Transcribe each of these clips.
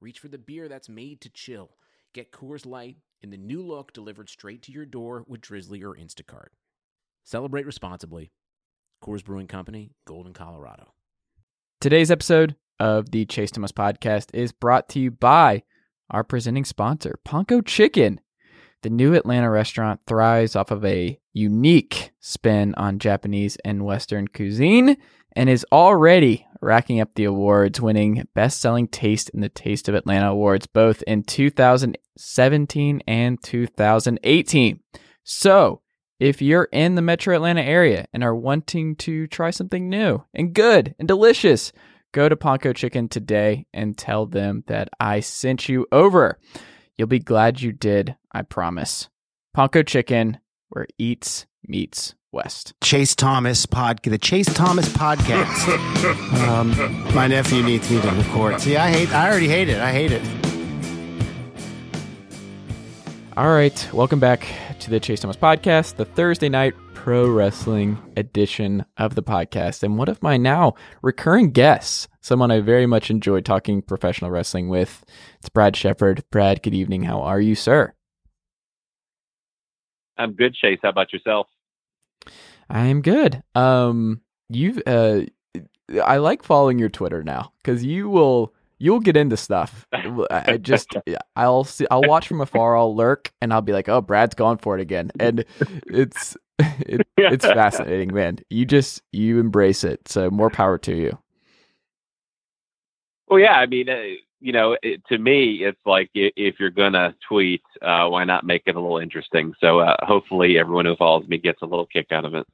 reach for the beer that's made to chill. Get Coors Light in the new look delivered straight to your door with Drizly or Instacart. Celebrate responsibly. Coors Brewing Company, Golden, Colorado. Today's episode of the Chase Thomas podcast is brought to you by our presenting sponsor, Ponko Chicken. The new Atlanta restaurant thrives off of a unique spin on Japanese and Western cuisine and is already racking up the awards, winning Best Selling Taste in the Taste of Atlanta Awards both in 2017 and 2018. So, if you're in the metro Atlanta area and are wanting to try something new and good and delicious, go to Ponko Chicken today and tell them that I sent you over. You'll be glad you did, I promise. Ponko Chicken, where eats meets West. Chase Thomas pod, the Chase Thomas podcast. um, my nephew needs me to record. See, I hate. I already hate it. I hate it. All right, welcome back to the Chase Thomas podcast, the Thursday night pro wrestling edition of the podcast, and one of my now recurring guests, someone I very much enjoy talking professional wrestling with. It's Brad Shepard. Brad, good evening. How are you, sir? I'm good, Chase. How about yourself? I'm good. Um, you've uh, I like following your Twitter now because you will you'll get into stuff. I just I'll see I'll watch from afar. I'll lurk and I'll be like, oh, Brad's going for it again, and it's it, it's fascinating, man. You just you embrace it. So more power to you. Well, yeah. I mean, uh, you know, it, to me, it's like if you're gonna tweet, uh, why not make it a little interesting? So uh, hopefully, everyone who follows me gets a little kick out of it.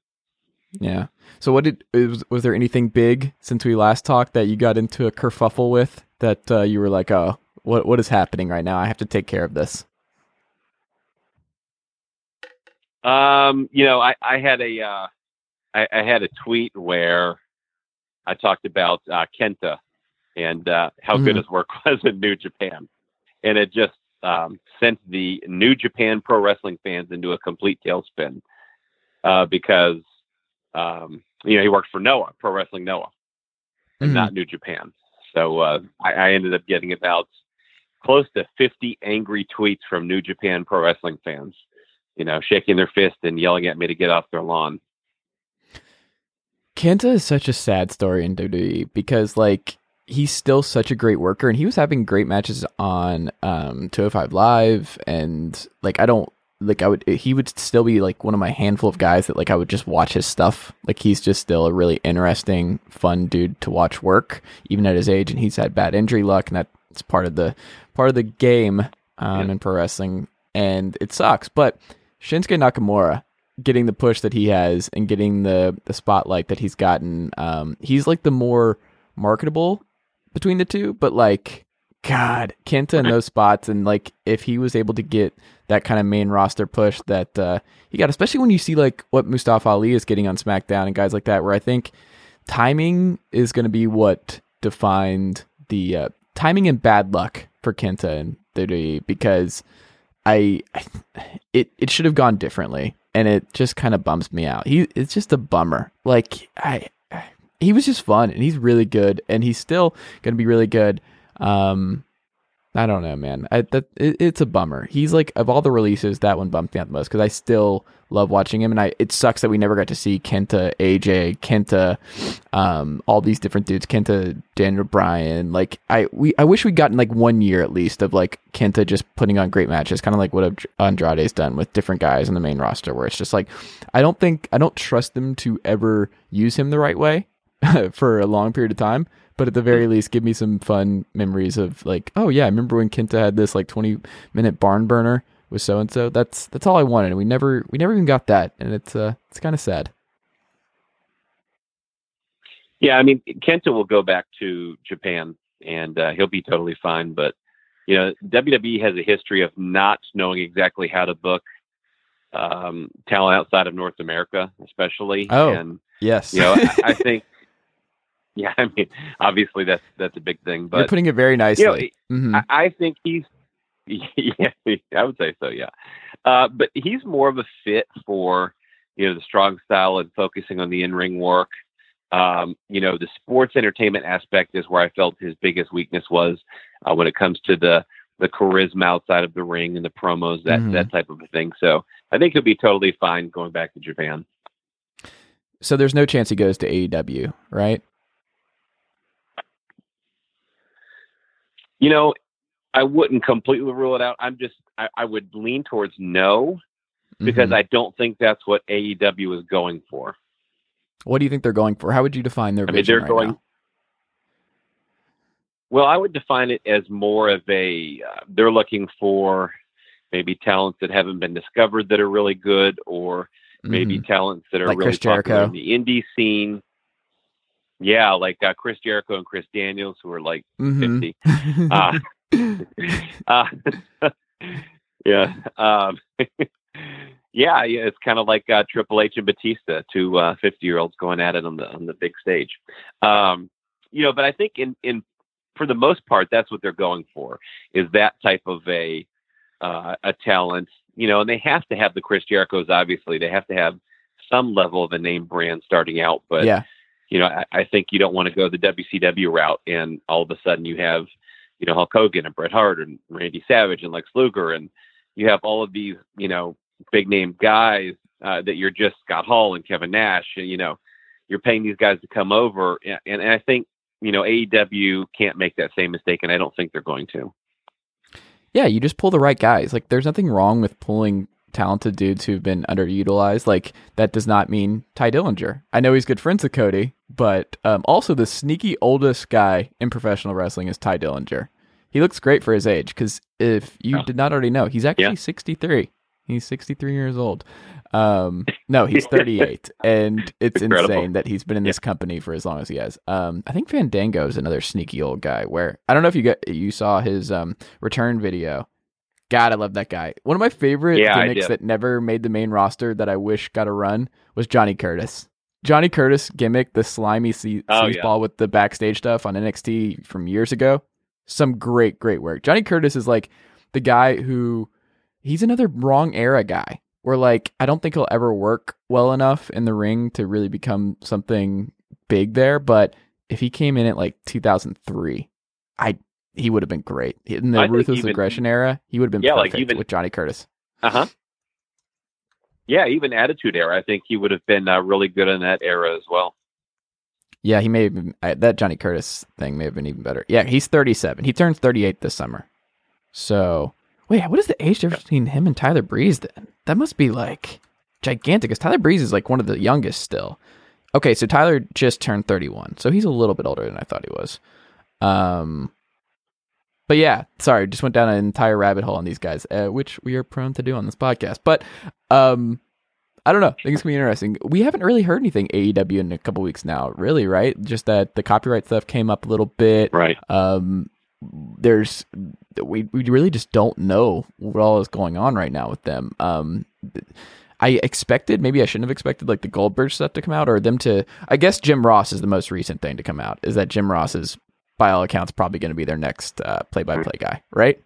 Yeah. So, what did was, was there anything big since we last talked that you got into a kerfuffle with that uh, you were like, oh, what what is happening right now? I have to take care of this. Um, you know, I, I had a uh, I, I had a tweet where I talked about uh, Kenta and uh, how mm-hmm. good his work was in New Japan, and it just um, sent the New Japan pro wrestling fans into a complete tailspin uh, because um, you know he worked for Noah Pro Wrestling Noah, and mm-hmm. not New Japan. So uh, I, I ended up getting about close to 50 angry tweets from New Japan Pro Wrestling fans, you know, shaking their fist and yelling at me to get off their lawn. Kenta is such a sad story in WWE because, like, he's still such a great worker and he was having great matches on um 205 live and like i don't like i would he would still be like one of my handful of guys that like i would just watch his stuff like he's just still a really interesting fun dude to watch work even at his age and he's had bad injury luck and that's part of the part of the game um yeah. in pro wrestling and it sucks but shinsuke nakamura getting the push that he has and getting the the spotlight that he's gotten um he's like the more marketable between the two, but like God, Kenta in those spots, and like if he was able to get that kind of main roster push that uh, he got, especially when you see like what Mustafa Ali is getting on SmackDown and guys like that, where I think timing is going to be what defined the uh, timing and bad luck for Kenta and WWE because I, I it it should have gone differently, and it just kind of bums me out. He it's just a bummer. Like I he was just fun and he's really good and he's still going to be really good. Um, I don't know, man. I, that it, it's a bummer. He's like of all the releases, that one bumped me out the most because I still love watching him, and I it sucks that we never got to see Kenta, AJ, Kenta, um, all these different dudes, Kenta, Daniel Bryan. Like I we I wish we'd gotten like one year at least of like Kenta just putting on great matches, kind of like what Andrade's done with different guys in the main roster, where it's just like I don't think I don't trust them to ever use him the right way. for a long period of time. But at the very least, give me some fun memories of like, oh yeah, I remember when Kenta had this like twenty minute barn burner with so and so. That's that's all I wanted. And we never we never even got that, and it's uh it's kind of sad. Yeah, I mean Kenta will go back to Japan and uh, he'll be totally fine. But you know, WWE has a history of not knowing exactly how to book um, talent outside of North America, especially. Oh. and Yes. you know, I, I think, yeah, I mean, obviously that's that's a big thing, But You're putting it very you know, nicely. Mhm. I, I think he's, yeah, I would say so, yeah. Uh, but he's more of a fit for, you know, the strong style and focusing on the in-ring work. Um, you know, the sports entertainment aspect is where I felt his biggest weakness was uh, when it comes to the the charisma outside of the ring and the promos, that Mhm. that type of a thing. So I think he'll be totally fine going back to Japan. so there's no chance he goes to AEW, right? You know, I wouldn't completely rule it out. I'm just I, I would lean towards no because Mhm. I don't think that's what AEW is going for. what do you think they're going for? How would you define their I mean, vision they're right going. now? Well, I would define it as more of a. Uh, they're looking for maybe talents that haven't been discovered that are really good, or maybe Mhm. talents that are Like really Chris popular Jericho. in the indie scene. Yeah, like uh, Chris Jericho and Chris Daniels, who are like Mhm. fifty. Uh, uh, yeah. Um, yeah, yeah, it's kind of like uh, Triple H and Batista, two uh, 50-year-olds going at it on the on the big stage. Um, you know, but I think in in for the most part, that's what they're going for is that type of a uh, a talent. You know, and they have to have the Chris Jerichos. Obviously, they have to have some level of a name brand starting out. But yeah. You know, I, I think you don't want to go the WCW route and all of a sudden you have, you know, Hulk Hogan and Bret Hart and Randy Savage and Lex Luger and you have all of these, you know, big name guys uh, that you're just Scott Hall and Kevin Nash. And, you know, you're paying these guys to come over, and, and I think you know AEW can't make that same mistake, and I don't think they're going to. Yeah, you just pull the right guys. Like, there's nothing wrong with pulling talented dudes who've been underutilized. Like, that does not mean Tye Dillinger. I know he's good friends with Cody, but um, also the sneaky oldest guy in professional wrestling is Tye Dillinger. He looks great for his age because if you Yeah. did not already know, he's actually Yeah. 63. He's 63 years old. Um, no, he's 38, and it's Incredible. insane that he's been in this company for as long as he has. Um, I think Fandango is another sneaky old guy. Where I don't know if you got you saw his um return video. God, I love that guy. One of my favorite Yeah, gimmicks that never made the main roster that I wish got a run was Johnny Curtis. Johnny Curtis gimmick, the slimy sea, Oh, yeah. ball with the backstage stuff on NXT from years ago. Some great, great work. Johnny Curtis is like the guy who he's another wrong era guy. Where like I don't think he'll ever work well enough in the ring to really become something big there. But if he came in at like 2003, I he would have been great in the I ruthless even- aggression era. He would have been Yeah, like even- with Johnny Curtis. Uh huh. Yeah, even Attitude Era, I think he would have been uh, really good in that era as well. Yeah, he may have been I, that Johnny Curtis thing may have been even better. Yeah, he's 37. He turns 38 this summer. So wait, what is the age difference between him and Tyler Breeze? Then that must be like gigantic. Because Tyler Breeze is like one of the youngest still. Okay, so Tyler just turned 31, so he's a little bit older than I thought he was. Um, but yeah, sorry, just went down an entire rabbit hole on these guys, uh, which we are prone to do on this podcast. But um, I don't know. I think it's gonna be interesting. We haven't really heard anything AEW in a couple weeks now, really, right? Just that the copyright stuff came up a little bit. Right. Um, there's we we really just don't know what all is going on right now with them. Um, I expected maybe I shouldn't have expected like the Goldberg stuff to come out or them to. I guess Jim Ross is the most recent thing to come out. Is that Jim Ross is by all accounts probably going to be their next uh, play-by-play guy, right?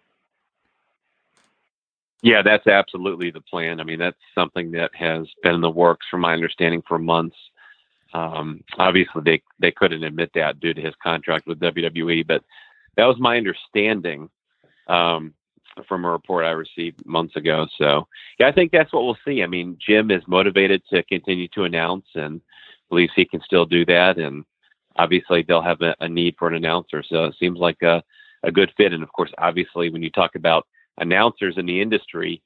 Yeah, that's absolutely the plan. I mean, that's something that has been in the works, from my understanding, for months. Um, obviously, they they couldn't admit that due to his contract with WWE, but that was my understanding um, from a report I received months ago. So, yeah, I think that's what we'll see. I mean, Jim is motivated to continue to announce and believes he can still do that, and obviously, they'll have a, a need for an announcer. So, it seems like a a good fit. And of course, obviously, when you talk about announcers in the industry,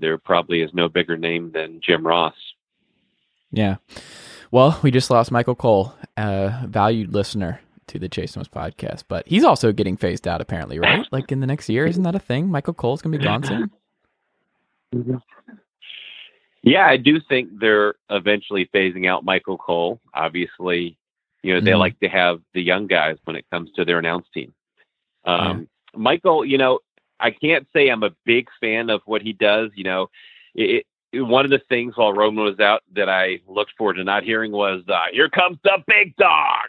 there probably is no bigger name than Jim Ross. Yeah. Well, we just lost Michael Cole, a valued listener to the Chase Thomas podcast, but he's also getting phased out apparently, right? Like in the next year, isn't that a thing? Michael Cole's gonna be gone soon. Yeah, I do think they're eventually phasing out Michael Cole. Obviously, you know, they Mhm. like to have the young guys when it comes to their announce team. Um, Michael, you know, I can't say I'm a big fan of what he does. You know, it, it, one of the things while Roman was out that I looked forward to not hearing was, uh, "Here comes the big dog."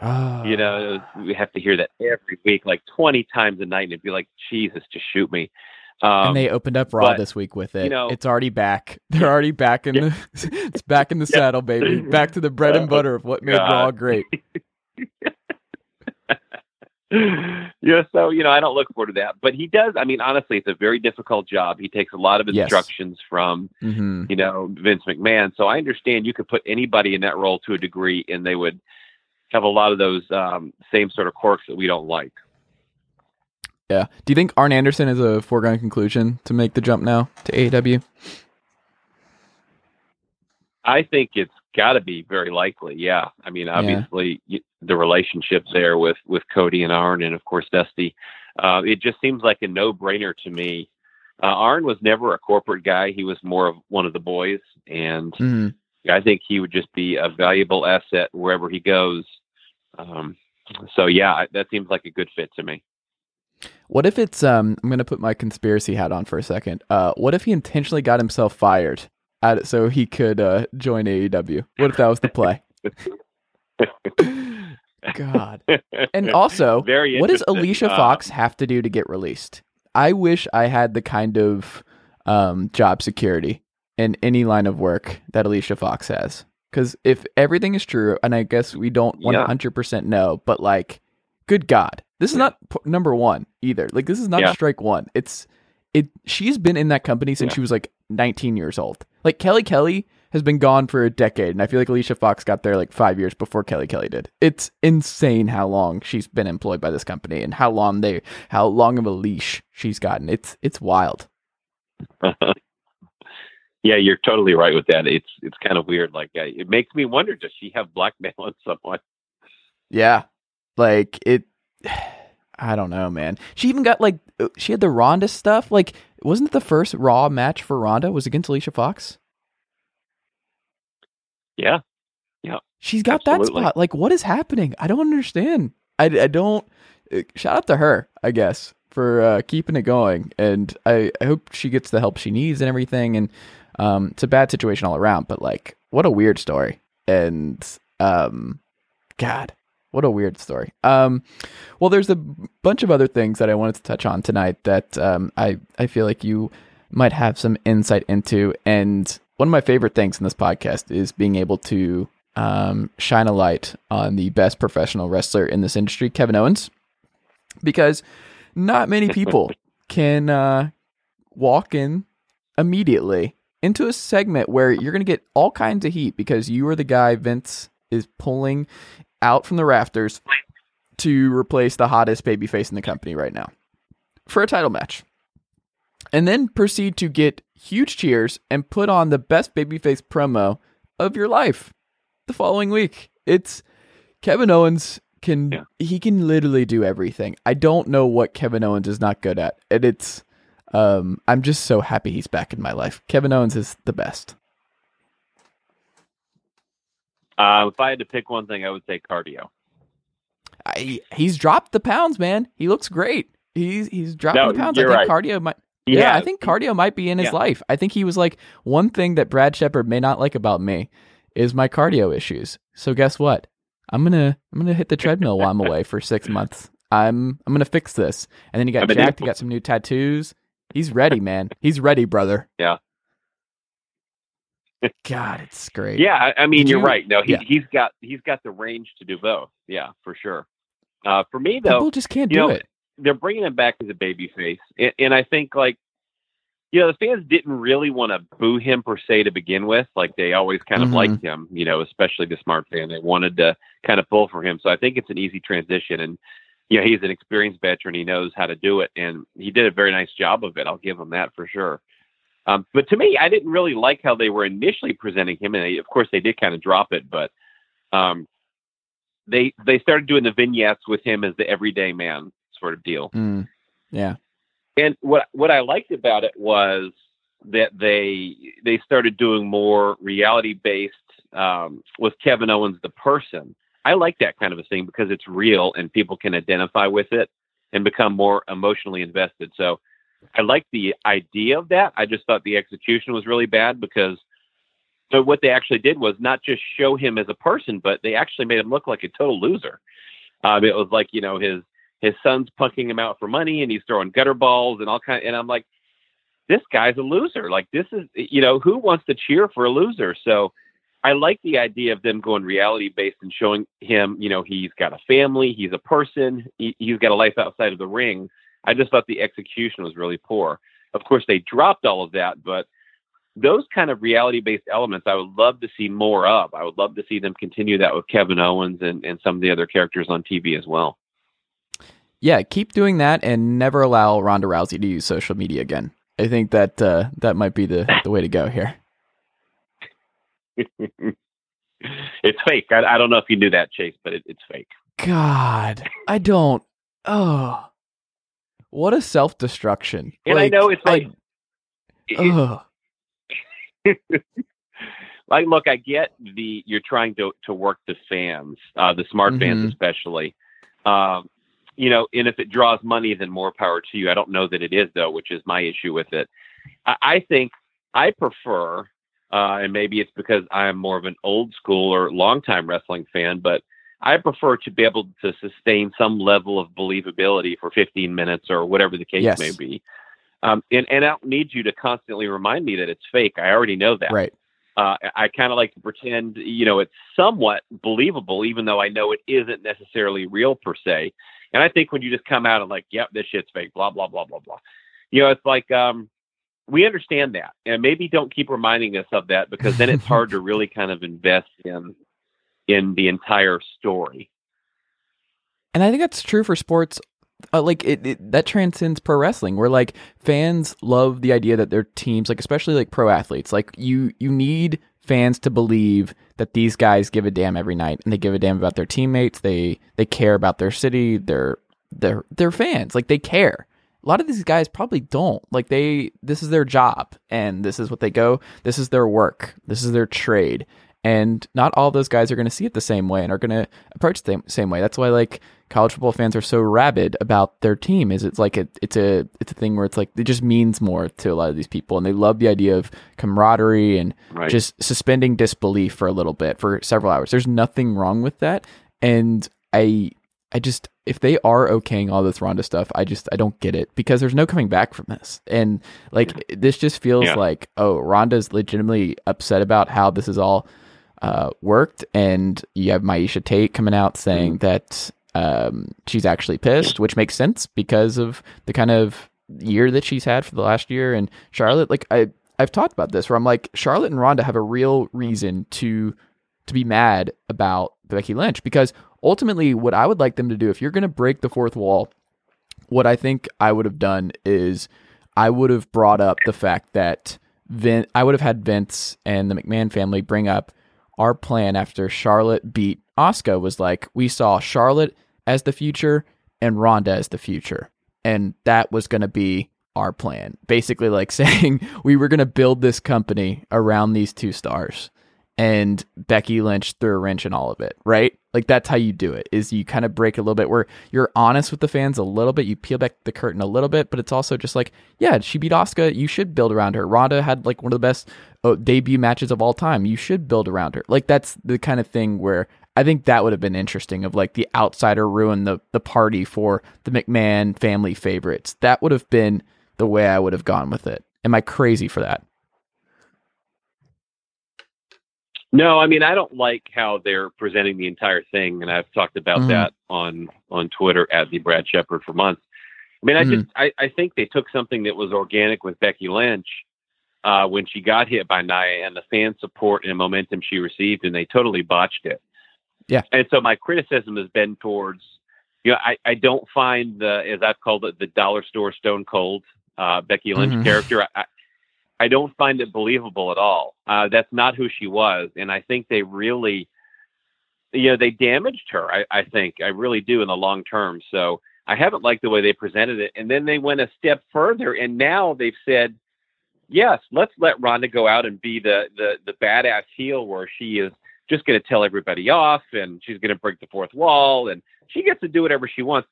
Ah. You know, we have to hear that every week, like 20 times a night, and it'd be like, Jesus, just shoot me. Um, and they opened up Raw but, this week with it. you know- it's already back. They're already back in the. it's back in the Yeah. saddle, baby. Back to the bread and butter of what made God. Raw great. yeah, so you know, I don't look forward to that, but he does. I mean, honestly, it's a very difficult job. He takes a lot of Yes. instructions from hmm you know Vince McMahon. So I understand you could put anybody in that role to a degree, and they would have a lot of those um, same sort of quirks that we don't like. Yeah. Do you think Arn Anderson is a foregone conclusion to make the jump now to AEW? I think it's got to be very likely. Yeah, I mean, obviously y the relationship there with with Cody and Arn, and of course Dusty. Uh, it just seems like a no brainer to me. Uh, Arn was never a corporate guy; he was more of one of the boys, and hmm I think he would just be a valuable asset wherever he goes. Um, so yeah, that seems like a good fit to me. What if it's um I'm gonna put my conspiracy hat on for a second. Uh what if he intentionally got himself fired at so he could uh join AEW? What if that was the play? God. And also, what does. Alicia Uh, Fox have to do to get released? I wish I had the kind of um, job security in any line of work that Alicia Fox has. Because if everything is true, and I guess we don't Yeah. 100% know, but like, good God, this is Yeah. not p- number one either. Like, this is not Yeah. strike one. It's it. She's been in that company since Yeah. she was like 19 years old. Like Kelly Kelly has been gone for a decade, and I feel like Alicia Fox got there like five years before Kelly Kelly did. It's insane how long she's been employed by this company and how long they how long of a leash she's gotten. It's it's wild. yeah, you're totally right with that. It's it's kind of weird. Like it makes me wonder: does she have blackmail on someone? Yeah, like it. I don't know, man. She even got like she had the Ronda stuff. Like, wasn't it the first Raw match for Ronda was against Alicia Fox? Yeah, Yeah. She's got Absolutely. that spot. Like, what is happening? I don't understand. I, I don't. Shout out to her, I guess, for uh, keeping it going, and I, I hope she gets the help she needs and everything. And um, it's a bad situation all around, but like, what a weird story. And um, God, what a weird story. Um, well, there's a bunch of other things that I wanted to touch on tonight that um, I I feel like you might have some insight into. And one of my favorite things in this podcast is being able to um, shine a light on the best professional wrestler in this industry, Kevin Owens, because not many people can uh, walk in immediately into a segment where you're going to get all kinds of heat because you are the guy Vince is pulling out from the rafters to replace the hottest babyface in the company right now for a title match. And then proceed to get huge cheers and put on the best babyface promo of your life the following week. It's Kevin Owens can Yeah. he can literally do everything. I don't know what Kevin Owens is not good at. And it's um I'm just so happy he's back in my life. Kevin Owens is the best. Uh, if I had to pick one thing, I would say cardio. I, he's dropped the pounds, man. He looks great. He's he's dropping No, the pounds. I think right. cardio might Yeah, I think cardio might be in his Yeah. life. I think he was like one thing that Brad Shepard may not like about me is my cardio issues. So guess what? I'm gonna I'm gonna hit the treadmill while I'm away for six months. I'm I'm gonna fix this. And then he got I'm jacked. He got some new tattoos. He's ready, man. He's ready, brother. Yeah. God, it's great. Yeah, I, mean Did you're you- right. No, he, yeah. he's got he's got the range to do both. Yeah, for sure. Uh, for me though, people just can't do know, it. they're bringing him back as a baby face, and, and I think like you know the fans didn't really want to boo him per se to begin with. Like they always kind of Mhm. liked him, you know, especially the smart fan. They wanted to kind of pull for him. So I think it's an easy transition, and you know he's an experienced veteran. He knows how to do it, and he did a very nice job of it. I'll give him that for sure. Um, but to me, I didn't really like how they were initially presenting him, and they, of course they did kind of drop it, but um, they they started doing the vignettes with him as the everyday man sort of deal. Mm. Yeah. And what what I liked about it was that they they started doing more reality based um, with Kevin Owens the person. I like that kind of a thing because it's real and people can identify with it and become more emotionally invested. So I like the idea of that. I just thought the execution was really bad because so what they actually did was not just show him as a person, but they actually made him look like a total loser. Um, it was like you know his his son's punking him out for money, and he's throwing gutter balls and all kind. And I'm like, this guy's a loser. Like this is you know who wants to cheer for a loser? So I like the idea of them going reality based and showing him, you know, he's got a family, he's a person, he, he's got a life outside of the ring. I just thought the execution was really poor. Of course, they dropped all of that, but those kind of reality based elements I would love to see more of. I would love to see them continue that with Kevin Owens and, and some of the other characters on TV as well. Yeah, keep doing that and never allow Ronda Rousey to use social media again. I think that uh, that might be the, the way to go here. it's fake. I, I, don't know if you knew that, Chase, but it, it's fake. God, I don't. Oh, what a self destruction! And like, I know it's like. like, look, I get the you're trying to to work the fans, uh, the smart mm-hmm. fans especially. Um, you know, and if it draws money, then more power to you. I don't know that it is though, which is my issue with it. I, I think I prefer uh, and maybe it's because I'm more of an old school or longtime wrestling fan, but I prefer to be able to sustain some level of believability for 15 minutes or whatever the case yes. may be. Um, and, and I don't need you to constantly remind me that it's fake. I already know that. Right. Uh, I kind of like to pretend, you know, it's somewhat believable, even though I know it isn't necessarily real per se. And I think when you just come out and like, yep, this shit's fake, blah, blah, blah, blah, blah. You know, it's like, um, we understand that and maybe don't keep reminding us of that because then it's hard to really kind of invest in in the entire story. And i think that's true for sports uh, like it, it, that transcends pro wrestling where like fans love the idea that their teams like especially like pro athletes like you you need fans to believe that these guys give a damn every night and they give a damn about their teammates they they care about their city they're they're they're fans like they care. A lot of these guys probably don't. Like they this is their job and this is what they go this is their work this is their trade and not all those guys are going to see it the same way and are going to approach the same way that's why like college football fans are so rabid about their team is it's like a, it's a it's a thing where it's like it just means more to a lot of these people and they love the idea of camaraderie and right. just suspending disbelief for a little bit for several hours there's nothing wrong with that and i I just if they are okaying all this Ronda stuff, I just I don't get it because there's no coming back from this. And like this just feels yeah. like oh Ronda's legitimately upset about how this is all uh, worked, and you have Miesha Tate coming out saying mm. that um, she's actually pissed, which makes sense because of the kind of year that she's had for the last year. And Charlotte, like I I've talked about this, where I'm like Charlotte and Ronda have a real reason to to be mad about Becky Lynch because ultimately, what I would like them to do, if you're going to break the fourth wall, what I think I would have done is I would have brought up the fact that Vin, I would have had Vince and the McMahon family bring up our plan after Charlotte beat Asuka was like we saw Charlotte as the future and Ronda as the future, and that was going to be our plan. Basically, like saying we were going to build this company around these two stars and Becky Lynch threw a wrench in all of it, right? Like that's how you do it. Is you kind of break a little bit where you're honest with the fans a little bit, you peel back the curtain a little bit, but it's also just like, yeah, she beat Asuka. You should build around her. Ronda had like one of the best uh, debut matches of all time. You should build around her. Like that's the kind of thing where I think that would have been interesting. Of like the outsider ruin the the party for the McMahon family favorites. That would have been the way I would have gone with it. Am I crazy for that? No, I mean I don't like how they're presenting the entire thing, and I've talked about mm-hmm. that on on Twitter at the Brad Shepard for months. I mean, I mm-hmm. just I, I think they took something that was organic with Becky Lynch uh, when she got hit by Nia and the fan support and momentum she received, and they totally botched it. Yeah. And so my criticism has been towards, you know, I, I don't find the as I've called it the dollar store Stone Cold uh, Becky Lynch mm-hmm. character. I, I don't find it believable at all. Uh, that's not who she was, and I think they really, you know, they damaged her. I, I think I really do in the long term. So I haven't liked the way they presented it. And then they went a step further, and now they've said, yes, let's let Ronda go out and be the the the badass heel, where she is just going to tell everybody off, and she's going to break the fourth wall, and she gets to do whatever she wants.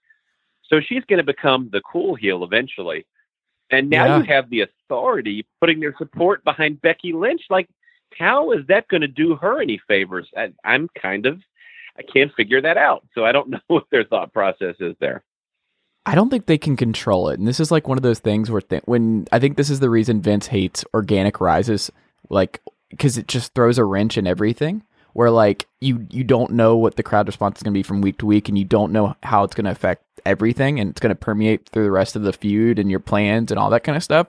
So she's going to become the cool heel eventually. And now Yeah. you have the authority putting their support behind Becky Lynch. Like, how is that going to do her any favors? I, I'm kind of, I can't figure that out. So I don't know what their thought process is there. I don't think they can control it. And this is like one of those things where th- when I think this is the reason Vince hates organic rises, like because it just throws a wrench in everything. Where like you you don't know what the crowd response is going to be from week to week, and you don't know how it's going to affect everything, and it's going to permeate through the rest of the feud and your plans and all that kind of stuff.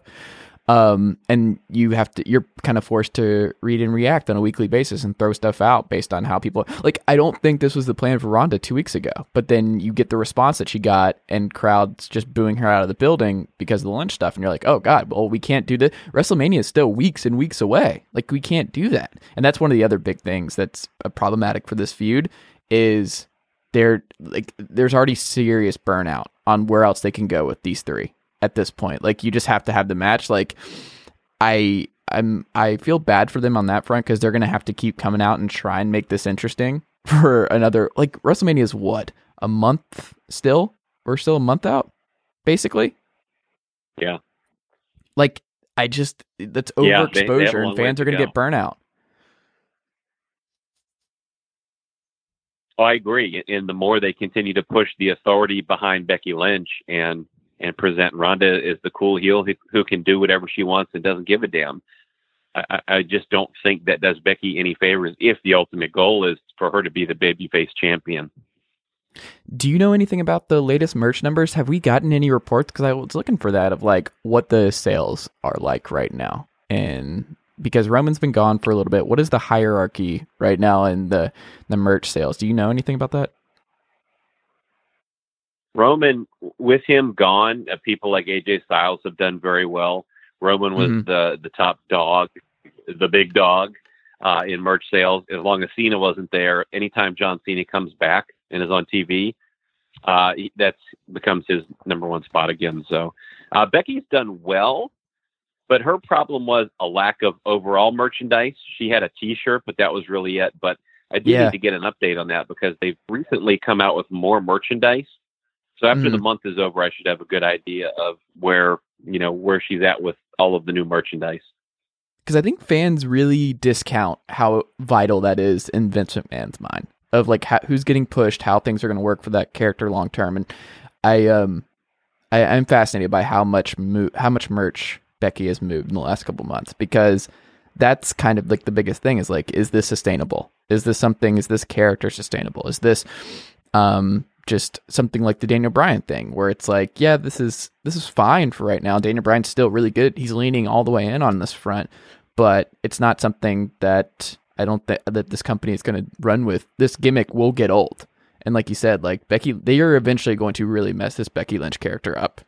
Um, and you have to, you're kind of forced to read and react on a weekly basis and throw stuff out based on how people, like, I don't think this was the plan for Ronda two weeks ago, but then you get the response that she got and crowds just booing her out of the building because of the Lynch stuff. And you're like, oh God, well, we can't do this. WrestleMania is still weeks and weeks away. Like, we can't do that. And that's one of the other big things that's uh, problematic for this feud is there, like, there's already serious burnout on where else they can go with these three at this point. Like you just have to have the match. Like I I'm I feel bad for them on that front because they're gonna have to keep coming out and try and make this interesting for another like WrestleMania is what a month still. We're still a month out, basically. Yeah. Like I just that's Yeah, they- they overexposure and fans are gonna go. get burnout. Oh, I agree. And the more they continue to push the authority behind Becky Lynch and and present Ronda as the cool heel who, who can do whatever she wants and doesn't give a damn, I, I- just don't think that does Becky any favors. If the ultimate goal is for her to be the babyface champion, Do you know anything about the latest merch numbers? Have we gotten any reports? Because I was looking for that of like what the sales are like right now, and because Roman's been gone for a little bit, what is the hierarchy right now in the the merch sales? Do you know anything about that? Roman, with him gone, uh, people like AJ Styles have done very well. Roman was Mhm. the the top dog, the big dog uh, in merch sales. As long as Cena wasn't there, anytime John Cena comes back and is on TV, uh, that's becomes his number one spot again. So uh, Becky's done well, but her problem was a lack of overall merchandise. She had a T-shirt, but that was really it. But I do Yeah. need to get an update on that because they've recently come out with more merchandise. So after the Mhm. month is over, I should have a good idea of where you know where she's at with all of the new merchandise. Because I think fans really discount how vital that is in Vince McMahon's mind of like how, who's getting pushed, how things are going to work for that character long term, and I um I, I'm fascinated by how much mo- how much merch Becky has moved in the last couple months because that's kind of like the biggest thing is like is this sustainable? Is this something? Is this character sustainable? Is this um just something like the Daniel Bryan thing where it's like yeah this is this is fine for right now. Daniel Bryan's still really good. He's leaning all the way in on this front, but it's not something that I don't think that this company is going to run with. This gimmick will get old. And like you said, like Becky, they are eventually going to really mess this Becky Lynch character up,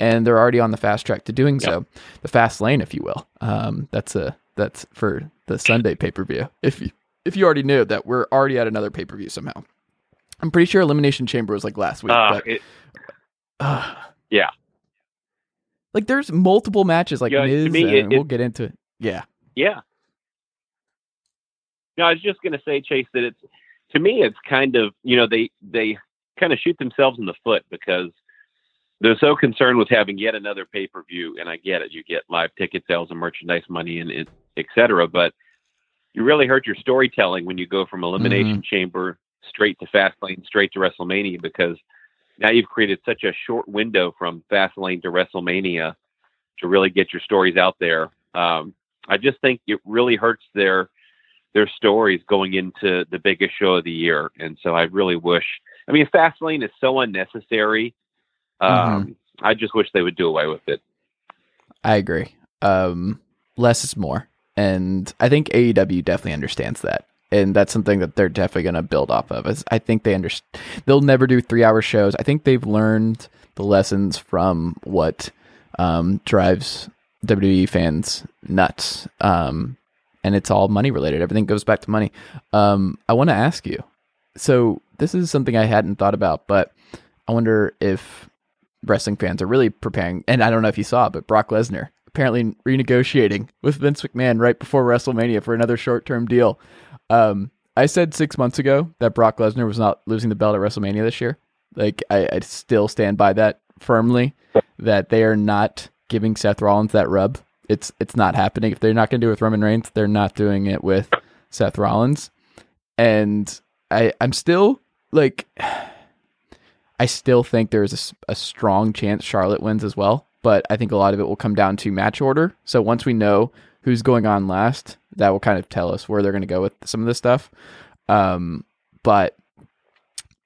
and they're already on the fast track to doing so, the fast lane, if you will. Um, that's a that's for the Sunday pay per view. If you if you already knew that we're already at another pay per view somehow, I'm pretty sure Elimination Chamber was like last week. Uh, but it, uh, Yeah. like there's multiple matches like Yeah, Miz, me, and it- we'll get into it. Yeah, yeah. No, I was just going to say, Chase, that it's to me, it's kind of you know they they kind of shoot themselves in the foot because they're so concerned with having yet another pay per view, and I get it, you get live ticket sales and merchandise money and it, et cetera, but you really hurt your storytelling when you go from Elimination Chamber straight to Fastlane, straight to WrestleMania, because now you've created such a short window from Fastlane to WrestleMania to really get your stories out there. Um, I just think it really hurts their their stories going into the biggest show of the year, and so I really wish. I mean, Fastlane is so unnecessary. Um, I just wish they would do away with it. I agree. Um, less is more, and I think AEW definitely understands that, and that's something that they're definitely going to build off of. Is I think they understand. They'll never do three hour shows. I think they've learned the lessons from what um, drives WWE fans nuts. Um, and it's all money related. Everything goes back to money. Um, I want to ask you. So this is something I hadn't thought about, but I wonder if wrestling fans are really preparing. And I don't know if you saw, but Brock Lesnar apparently renegotiating with Vince McMahon right before WrestleMania for another short term deal. Um, I said six months ago that Brock Lesnar was not losing the belt at WrestleMania this year. Like I, I still stand by that firmly that they are not giving Seth Rollins that rub. It's it's not happening. If they're not going to do it with Roman Reigns, they're not doing it with Seth Rollins. And I I'm still like I still think there's a, a strong chance Charlotte wins as well, but I think a lot of it will come down to match order. So once we know who's going on last, that will kind of tell us where they're going to go with some of this stuff. Um, but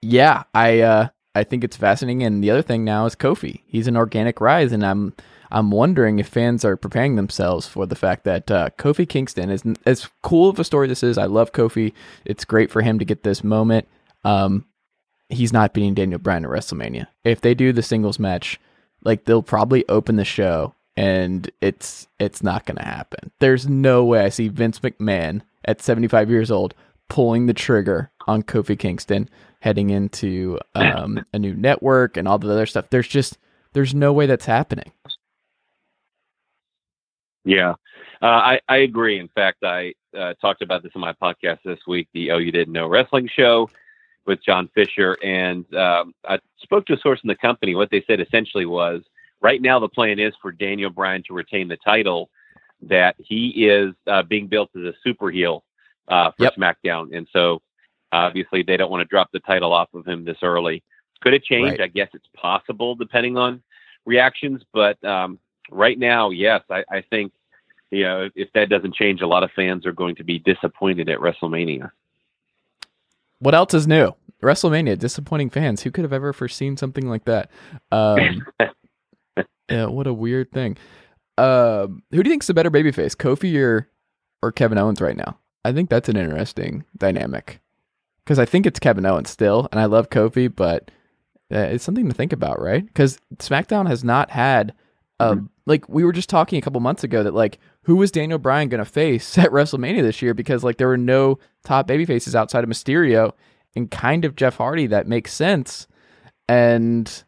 yeah, I uh, I think it's fascinating. And the other thing now is Kofi. He's an organic rise, and I'm I'm wondering if fans are preparing themselves for the fact that uh, Kofi Kingston is as cool of a story this is. I love Kofi. It's great for him to get this moment. Um, he's not beating Daniel Bryan at WrestleMania. If they do the singles match, like they'll probably open the show and it's it's not going to happen. There's no way I see Vince McMahon at 75 years old pulling the trigger on Kofi Kingston heading into um, a new network and all the other stuff. There's just there's no way that's happening. Yeah, uh, I I agree. In fact, I uh, talked about this in my podcast this week, the Oh You Didn't Know Wrestling Show with John Fisher, and um, I spoke to a source in the company. What they said essentially was, right now the plan is for Daniel Bryan to retain the title, that he is uh, being built as a super heel uh, for Yep. SmackDown, and so obviously they don't want to drop the title off of him this early. Could it change? Right. I guess it's possible depending on reactions, but um, right now, yes, I, I think you know if, if that doesn't change, a lot of fans are going to be disappointed at WrestleMania. What else is new? WrestleMania, disappointing fans. Who could have ever foreseen something like that? Um, yeah, what a weird thing. Um, who do you think's the better babyface, Kofi or or Kevin Owens right now? I think that's an interesting dynamic because I think it's Kevin Owens still, and I love Kofi, but uh, it's something to think about, right? Because SmackDown has not had, um, like we were just talking a couple months ago that like who was Daniel Bryan going to face at WrestleMania this year because like there were no top baby faces outside of Mysterio and kind of Jeff Hardy that makes sense, and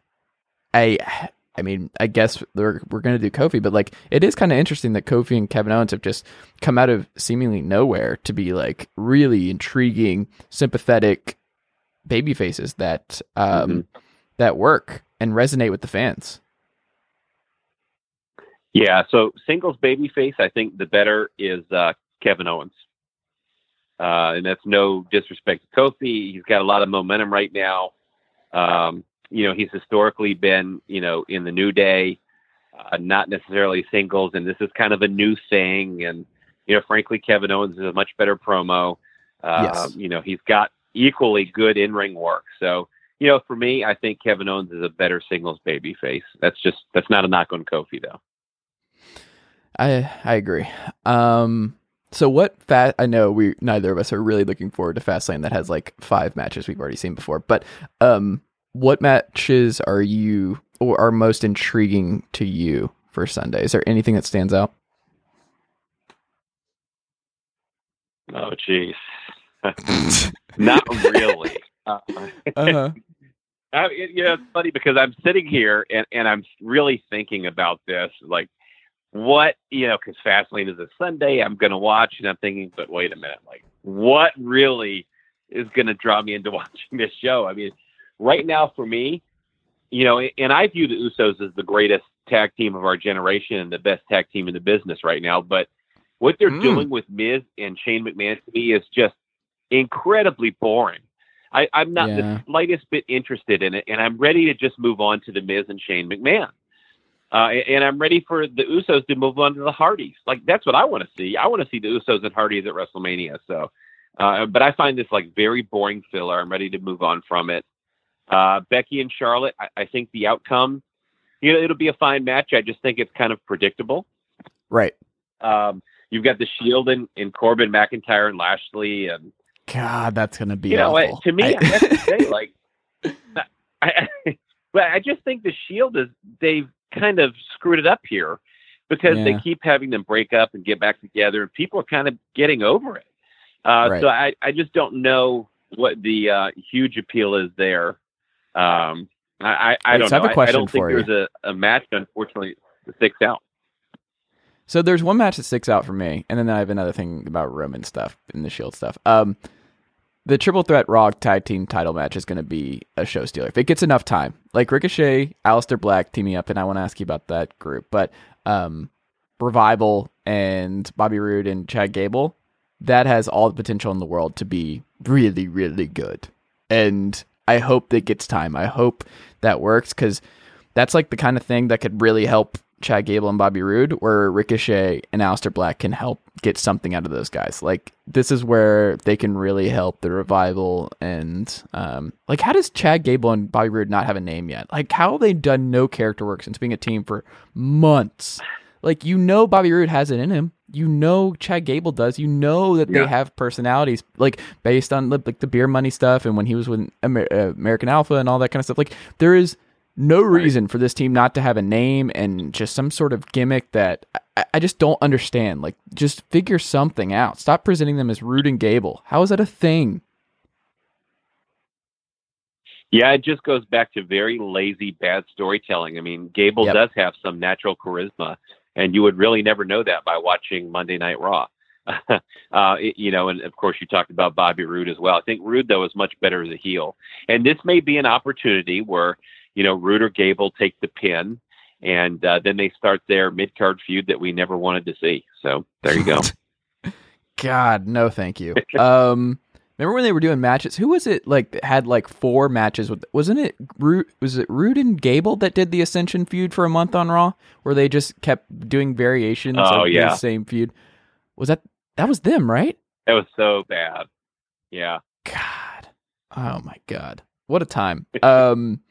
I. I mean, I guess we're, we're going to do Kofi, but like it is kind of interesting that Kofi and Kevin Owens have just come out of seemingly nowhere to be like really intriguing, sympathetic baby faces that um that work and resonate with the fans. Yeah, so singles babyface, I think the better is uh, Kevin Owens. Uh, and that's no disrespect to Kofi. He's got a lot of momentum right now. Um, you know, he's historically been, you know, in the New Day, uh, not necessarily singles, and this is kind of a new thing. And, you know, frankly, Kevin Owens is a much better promo. Uh, Yes. You know, he's got equally good in ring work. So, you know, for me, I think Kevin Owens is a better singles babyface. That's just, that's not a knock on Kofi, though. I I agree. Um so what fat I know we neither of us are really looking forward to Fastlane that has like five matches we've already seen before, but um what matches are you or are most intriguing to you for Sunday? Is there anything that stands out? Oh, jeez. Not really. Uh, Uh-huh. I, it, you know, it's funny because I'm sitting here and, and I'm really thinking about this. Like, what, you know, because Fastlane is a Sunday, I'm going to watch, and I'm thinking, but wait a minute, like, what really is going to draw me into watching this show? I mean, right now for me, you know, and I view the Usos as the greatest tag team of our generation and the best tag team in the business right now. But what they're Mm. doing with Miz and Shane McMahon to me is just incredibly boring. I, I'm not Yeah. the slightest bit interested in it, and I'm ready to just move on to the Miz and Shane McMahon. Uh, and I'm ready for the Usos to move on to the Hardys. Like that's what I want to see. I want to see the Usos and Hardys at WrestleMania. So, uh, but I find this like very boring filler. I'm ready to move on from it. Uh, Becky and Charlotte. I, I think the outcome, you know, it'll be a fine match. I just think it's kind of predictable. Right. Um, you've got the Shield and, and Corbin McIntyre and Lashley and God, that's gonna be you know, awful. to me, I, I- have to say, like, I, I, but I just think the Shield is they've kind of screwed it up here because they keep having them break up and get back together, and people are kind of getting over it. Uh, Right. So I, I just don't know what the uh, huge appeal is there. Um, I, I, I don't so I have know. a I- I, question don't think for you. there's a, a match, unfortunately, that sticks out. So there's one match that sticks out for me, and then I have another thing about Roman stuff and the Shield stuff. Um, the triple threat Raw tag team title match is going to be a show stealer if it gets enough time. Like Ricochet, Aleister Black teaming up, and I want to ask you about that group. But um, Revival and Bobby Roode and Chad Gable, that has all the potential in the world to be really, really good. And I hope that gets time. I hope that works because that's like the kind of thing that could really help Chad Gable and Bobby Roode, where Ricochet and Aleister Black can help get something out of those guys. Like this is where they can really help the revival and um, like how does Chad Gable and Bobby Roode not have a name yet? Like how have they done no character work since being a team for months? Like you know Bobby Roode has it in him. You know Chad Gable does. You know that Yeah. they have personalities like based on like the beer money stuff and when he was with Amer- uh, American Alpha and all that kind of stuff. Like there is no reason for this team not to have a name and just some sort of gimmick that I, I just don't understand. Like, just figure something out. Stop presenting them as Roode and Gable. How is that a thing? Yeah, it just goes back to very lazy, bad storytelling. I mean, Gable Yep. does have some natural charisma, and you would really never know that by watching Monday Night Raw. uh, it- you know, and of course, you talked about Bobby Roode as well. I think Roode, though, is much better as a heel. And this may be an opportunity where, you know, Roode or Gable take the pin, and uh, then they start their mid card feud that we never wanted to see. So there you go. God, no, thank you. um, remember when they were doing matches? Who was it? Like that had like four matches with? Wasn't it? Roode, was it Roode and Gable that did the Ascension feud for a month on Raw, where they just kept doing variations Oh, of yeah. the same feud? Was that that was them, right? that was so bad. Yeah. God. Oh my god. What a time. Um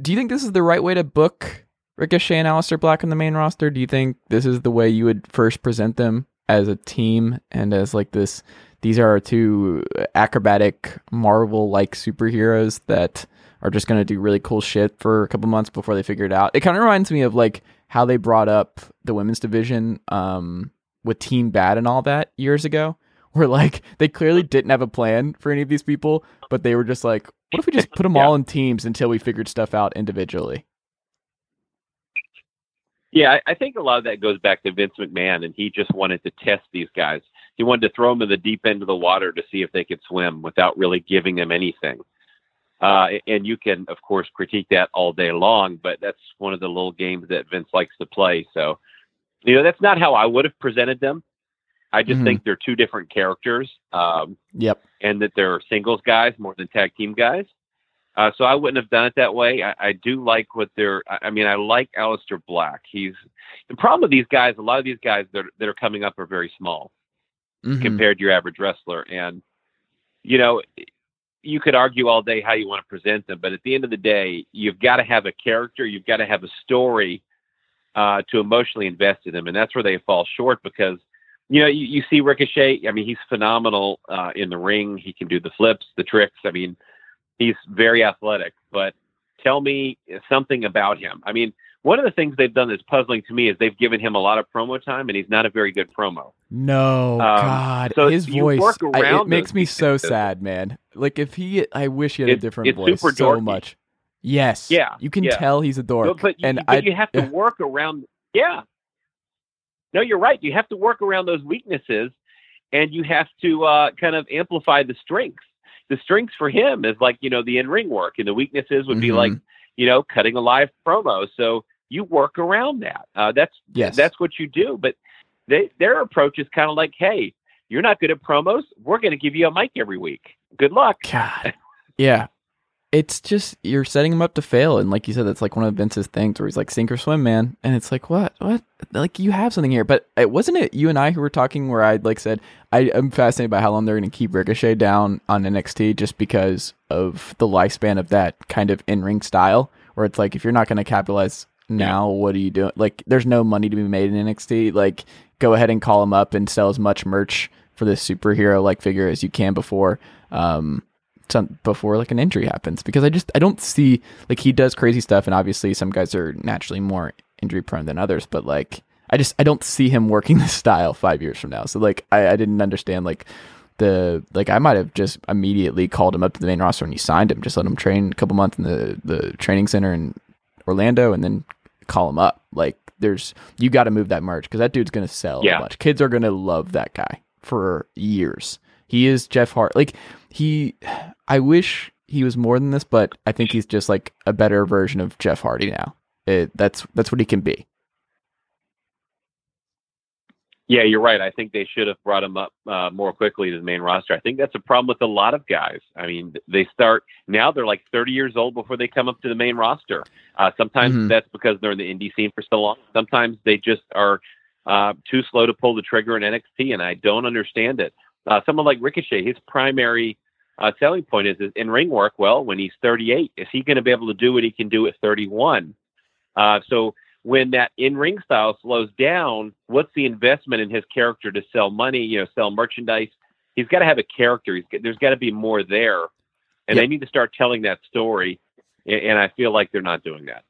do you think this is the right way to book Ricochet and Aleister Black in the main roster? Do you think this is the way you would first present them as a team and as like this these are two acrobatic Marvel like superheroes that are just going to do really cool shit for a couple months before they figure it out. It kind of reminds me of like how they brought up the women's division um with Team Bad and all that years ago where like they clearly didn't have a plan for any of these people, but they were just like, what if we just put them Yeah. all in teams until we figured stuff out individually? Yeah, I I think a lot of that goes back to Vince McMahon, and he just wanted to test these guys. He wanted to throw them in the deep end of the water to see if they could swim without really giving them anything. Uh, and you can, of course, critique that all day long, but that's one of the little games that Vince likes to play. So, you know, that's not how I would have presented them. I just Mhm. think they're two different characters, um, Yep. and that they're singles guys more than tag team guys. Uh, so I wouldn't have done it that way. I, I do like what they're. I I mean, I like Aleister Black. He's the problem with these guys. A lot of these guys that are, that are coming up are very small Mhm. compared to your average wrestler, and you know, you could argue all day how you want to present them, but at the end of the day, you've got to have a character. You've got to have a story uh, to emotionally invest in them, and that's where they fall short because. You know, you, you see Ricochet. I mean, he's phenomenal uh, in the ring. He can do the flips, the tricks. I mean, he's very athletic. But tell me something about him. I mean, one of the things they've done that's puzzling to me is they've given him a lot of promo time, and he's not a very good promo. No, God, so his voice I, it makes me so sad, man. Like if he, I wish he had a It's- different it's voice super so dorky. much. Yes. Yeah, You can yeah. tell he's a dork. But, but, you, and but I, you have to work around. Yeah. No, you're right. You have to work around those weaknesses, and you have to uh, kind of amplify the strengths. The strengths for him is like you know the in ring work, and the weaknesses would be Mhm. like you know cutting a live promo. So you work around that. Uh, that's Yes. that's what you do. But they, their approach is kind of like, hey, you're not good at promos. We're going to give you a mic every week. Good luck. God. Yeah. It's just you're setting him up to fail, and like you said, that's like one of Vince's things where he's like sink or swim, man. And it's like, what, what? Like you have something here, but it wasn't it you and I who were talking where I like said I am fascinated by how long they're going to keep Ricochet down on NXT just because of the lifespan of that kind of in ring style, where it's like if you're not going to capitalize now, what are you doing? Like, there's no money to be made in NXT. Like, go ahead and call him up and sell as much merch for this superhero like figure as you can before. Um, some before like an injury happens because I just I don't see like he does crazy stuff and obviously some guys are naturally more injury prone than others but like I just I don't see him working this style five years from now so like I, I didn't understand like the like I might have just immediately called him up to the main roster and he signed him just let him train a couple months in the the training center in Orlando and then call him up like there's you got to move that merch because that dude's gonna sell Yeah. a bunch kids are gonna love that guy for years He is Jeff Hart. Like he, I wish he was more than this, but I think he's just like a better version of Jeff Hardy now. It, that's that's what he can be. Yeah, you're right. I think they should have brought him up uh, more quickly to the main roster. I think that's a problem with a lot of guys. I mean, they start now; they're like 30 years old before they come up to the main roster. Uh, sometimes Mhm. that's because they're in the indie scene for so long. Sometimes they just are uh, too slow to pull the trigger in NXT, and I don't understand it. Uh, someone like Ricochet, his primary uh, selling point is, is in ring work. Well, when he's 38, is he going to be able to do what he can do at 31? Uh, so when that in-ring style slows down, what's the investment in his character to sell money? You know, sell merchandise. He's got to have a character. He's, got- there's got to be more there, and Yep. they need to start telling that story. And I feel like they're not doing that.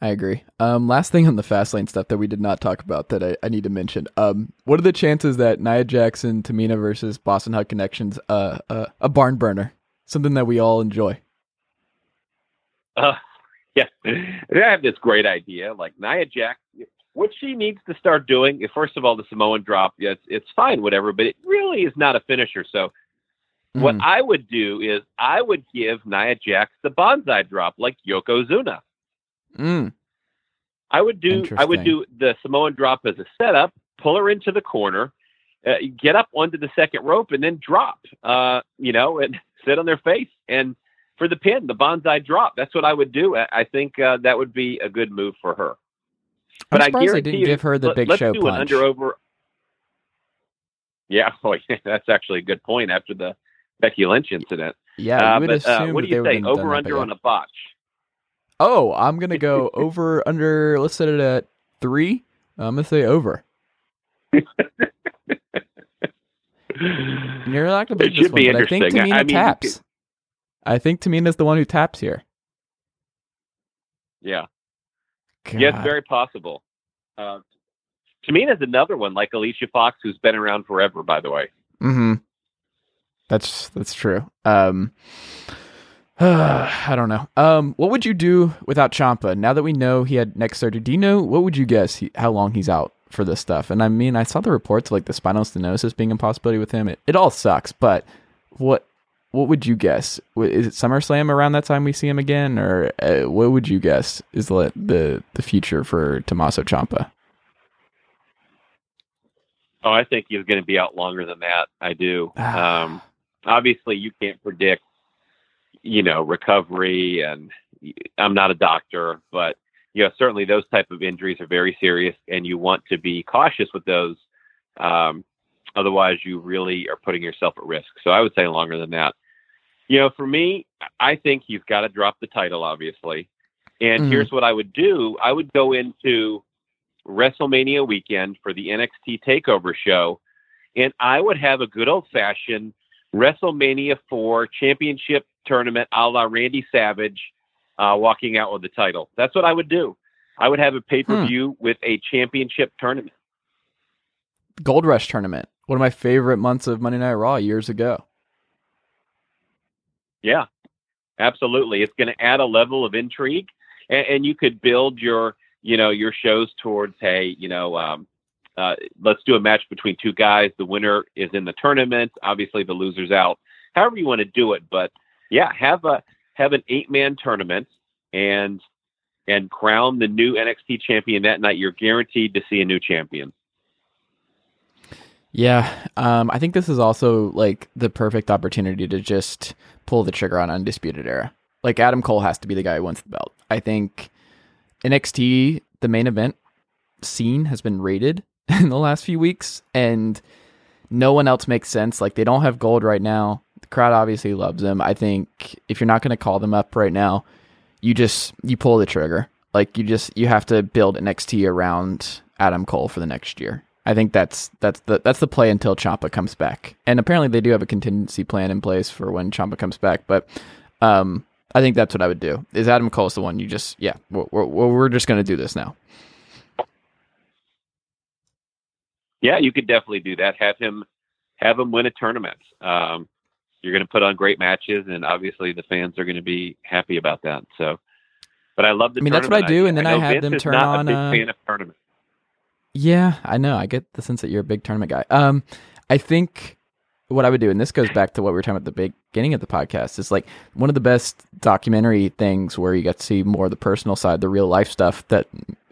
I agree. Um, last thing on the Fastlane stuff that we did not talk about that I, I need to mention. Um, what are the chances that Nia Jackson, Tamina versus Boss 'n' Hug Connections, uh, uh, a barn burner, something that we all enjoy? Uh, yeah, I have this great idea. Like Nia Jax, what she needs to start doing. First of all, the Samoan drop. Yeah, it's, fine, whatever, but it really is not a finisher. So what Mhm. I would do is I would give Nia Jax the Banzai drop like Yokozuna. Mm. I would do I would do the Samoan drop as a setup, pull her into the corner, uh, get up onto the second rope, and then drop. Uh, you know, and sit on their face and for the pin, the Banzai drop. That's what I would do. I, think uh, that would be a good move for her. But I'm I they guarantee didn't you, give her the let- big let's show do punch. an under over. Yeah, oh, yeah, that's actually a good point. After the Becky Lynch incident, Yeah, uh, but uh, what do you say? Over under on a botch. Oh, I'm gonna go over under. Let's set it at three. I'm gonna say over. You're not gonna believe It this should one, be but I think Tamina I mean, taps. I think Tamina's the one who taps here. Yeah. Yeah, it's very possible. Uh, Tamina's another one, like Alicia Fox, who's been around forever, by the way. Mm-hmm. That's that's true. Um, I don't know. Um, what would you do without Ciampa? Now that we know he had neck surgery, do you know what would you guess he, how long he's out for this stuff? And I mean, I saw the reports like the spinal stenosis being a possibility with him. It, it all sucks, but what what would you guess? Is it SummerSlam around that time we see him again, or uh, what would you guess is the the, the future for Tommaso Ciampa? Oh, I think he's going to be out longer than that. I do. Um, obviously, you can't predict, you know, recovery, and I'm not a doctor, but you know, certainly those type of injuries are very serious, and you want to be cautious with those. Um, otherwise, you really are putting yourself at risk. So I would say longer than that. You know, for me, I think he's got to drop the title, obviously. And Mhm. here's what I would do: I would go into WrestleMania weekend for the NXT Takeover show, and I would have a good old fashioned WrestleMania 4 championship tournament a la Randy Savage uh, walking out with the title. That's what I would do. I would have a pay per view with a championship tournament. Gold Rush tournament, one of my favorite months of Monday Night Raw years ago. Yeah, absolutely. It's going to add a level of intrigue, and, and you could build your, you know, your shows towards, hey, you know, um, uh, let's do a match between two guys. The winner is in the tournament. Obviously, the loser's out. However you want to do it, but yeah, have a have an eight man tournament and and crown the new NXT champion that night. You're guaranteed to see a new champion. Yeah, um, I think this is also like the perfect opportunity to just pull the trigger on Undisputed Era. Like Adam Cole has to be the guy who wins the belt. I think NXT, the main event scene, has been rated in the last few weeks, and no one else makes sense. Like they don't have gold right now. The crowd obviously loves them. I think if you're not going to call them up right now, you just you pull the trigger. Like you just you have to build NXT around Adam Cole for the next year. I think that's that's the that's the play until Ciampa comes back. And apparently they do have a contingency plan in place for when Ciampa comes back. But um, I think that's what I would do. Is Adam Cole's the one you just yeah we're we're, we're just gonna do this now. Yeah, you could definitely do that. Have him have him win a tournament. Um, you're going to put on great matches, and obviously the fans are going to be happy about that. So, but I love the. I mean, that's what I do, and then I know have Vince them turn not on, A big uh, fan of tournaments. Yeah, I know. I get the sense that you're a big tournament guy. Um, I think what I would do, and this goes back to what we were talking about at the beginning of the podcast, is like one of the best documentary things where you get to see more of the personal side, the real life stuff that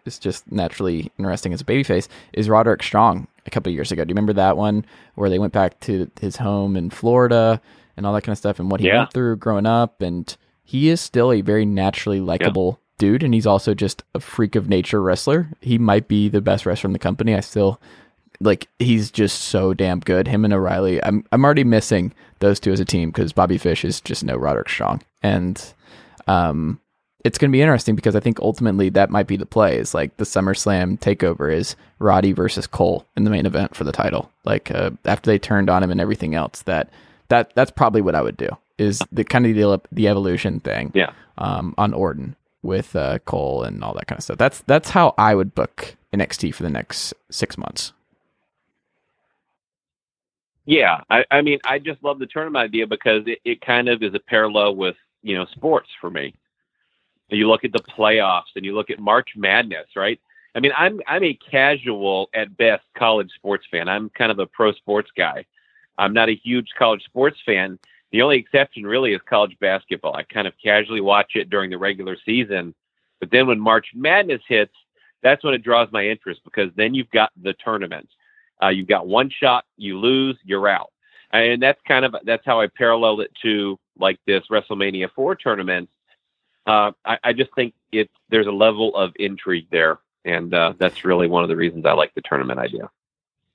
is just naturally interesting as a babyface, is Roderick Strong a couple of years ago. Do you remember that one where they went back to his home in Florida and all that kind of stuff and what he Yeah. went through growing up? And he is still a very naturally likable dude, and he's also just a freak of nature wrestler. He might be the best wrestler in the company. I still like he's just so damn good. Him and O'Reilly. I'm I'm already missing those two as a team because Bobby Fish is just no Roderick Strong, and um, it's going to be interesting because I think ultimately that might be the play. Is like the SummerSlam takeover is Roddy versus Cole in the main event for the title. Like uh, after they turned on him and everything else, that that that's probably what I would do. Is the kind of the the evolution thing Yeah. um, on Orton with uh, Cole and all that kind of stuff. That's that's how I would book NXT for the next six months. Yeah, I, I mean, I just love the tournament idea because it, it kind of is a parallel with you know sports for me. You look at the playoffs and you look at March Madness, right? I mean, I'm I'm a casual at best college sports fan. I'm kind of a pro sports guy. I'm not a huge college sports fan. The only exception really is college basketball. I kind of casually watch it during the regular season, but then when March Madness hits, that's when it draws my interest because then you've got the tournaments. Uh, you've got one shot, you lose, you're out, and that's kind of that's how I parallel it to like this WrestleMania four tournament. Uh, I, I just think it's there's a level of intrigue there, and uh, that's really one of the reasons I like the tournament idea.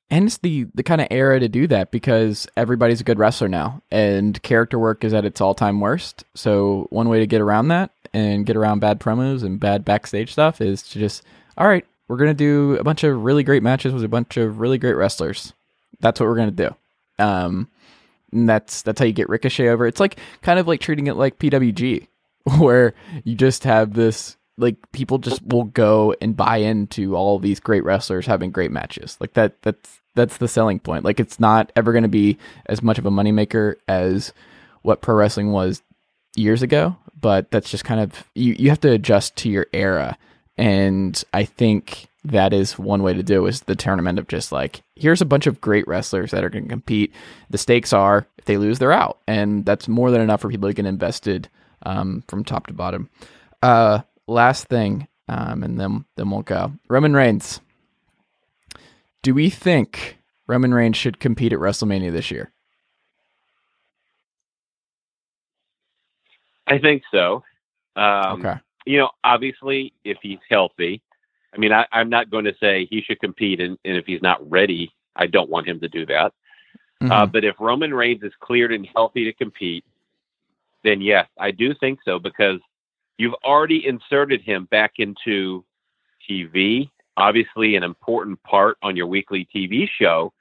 And it's the the kind of era to do that because everybody's a good wrestler now, and character work is at its all time worst. So one way to get around that and get around bad promos and bad backstage stuff is to just all right, we're gonna do a bunch of really great matches with a bunch of really great wrestlers. That's what we're gonna do. Um, and that's that's how you get Ricochet over. It's like kind of like treating it like PWG, where you just have this like people just will go and buy into all these great wrestlers having great matches. Like that that's that's the selling point. Like it's not ever going to be as much of a moneymaker as what pro wrestling was years ago, but that's just kind of you you have to adjust to your era. And I think that is one way to do is the tournament of just like here's a bunch of great wrestlers that are going to compete. The stakes are if they lose, they're out, and that's more than enough for people to get invested um, from top to bottom. Uh, last thing, um, and then then we'll go. Roman Reigns. Do we think Roman Reigns should compete at WrestleMania this year? I think so. Um, okay. You know, obviously, if he's healthy, I mean, I, I'm not going to say he should compete, and, and if he's not ready, I don't want him to do that. Uh, Mhm. but if Roman Reigns is cleared and healthy to compete, then yes, I do think so because you've already inserted him back into TV, obviously an important part on your weekly TV show.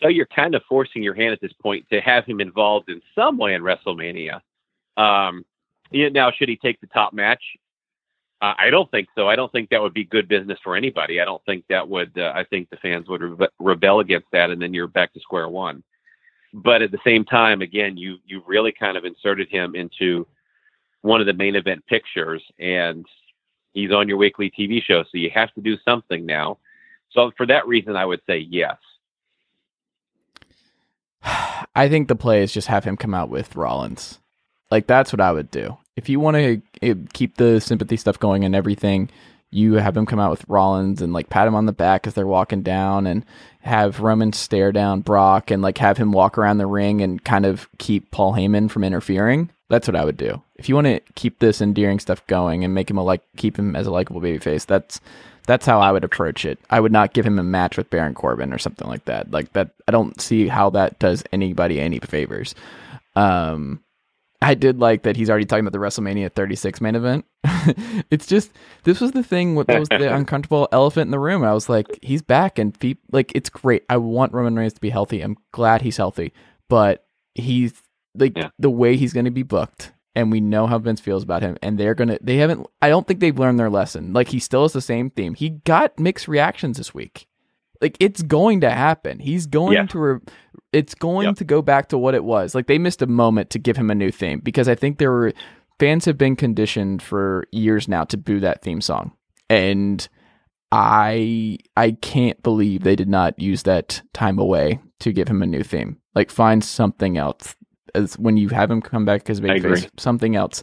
So you're kind of forcing your hand at this point to have him involved in some way in WrestleMania. Um, now, should he take the top match? Uh, I don't think so. I don't think that would be good business for anybody. I don't think that would. Uh, I think the fans would rebe- rebel against that, and then you're back to square one. But at the same time, again, you you really kind of inserted him into one of the main event pictures, and he's on your weekly TV show, so you have to do something now. So for that reason, I would say yes. I think the play is just have him come out with Rollins. Like that's what I would do. If you want to eh, keep the sympathy stuff going and everything, you have him come out with Rollins and like pat him on the back as they're walking down and have Roman stare down Brock and like have him walk around the ring and kind of keep Paul Heyman from interfering. That's what I would do. If you want to keep this endearing stuff going and make him a like keep him as a likable babyface, that's that's how I would approach it. I would not give him a match with Baron Corbin or something like that. Like that I don't see how that does anybody any favors. Um I did like that he's already talking about the WrestleMania 36 main event. it's just this was the thing that was the uncomfortable elephant in the room. I was like, he's back and fe- like it's great. I want Roman Reigns to be healthy. I'm glad he's healthy, but he's like Yeah. the way he's going to be booked, and we know how Vince feels about him, and they're gonna. They haven't. I don't think they've learned their lesson. Like he still has the same theme. He got mixed reactions this week. Like it's going to happen. He's going Yeah. to. Re- it's going Yep. to go back to what it was. Like they missed a moment to give him a new theme because I think there were fans have been conditioned for years now to boo that theme song, and I I can't believe they did not use that time away to give him a new theme. Like find something else as when you have him come back as babyface, something else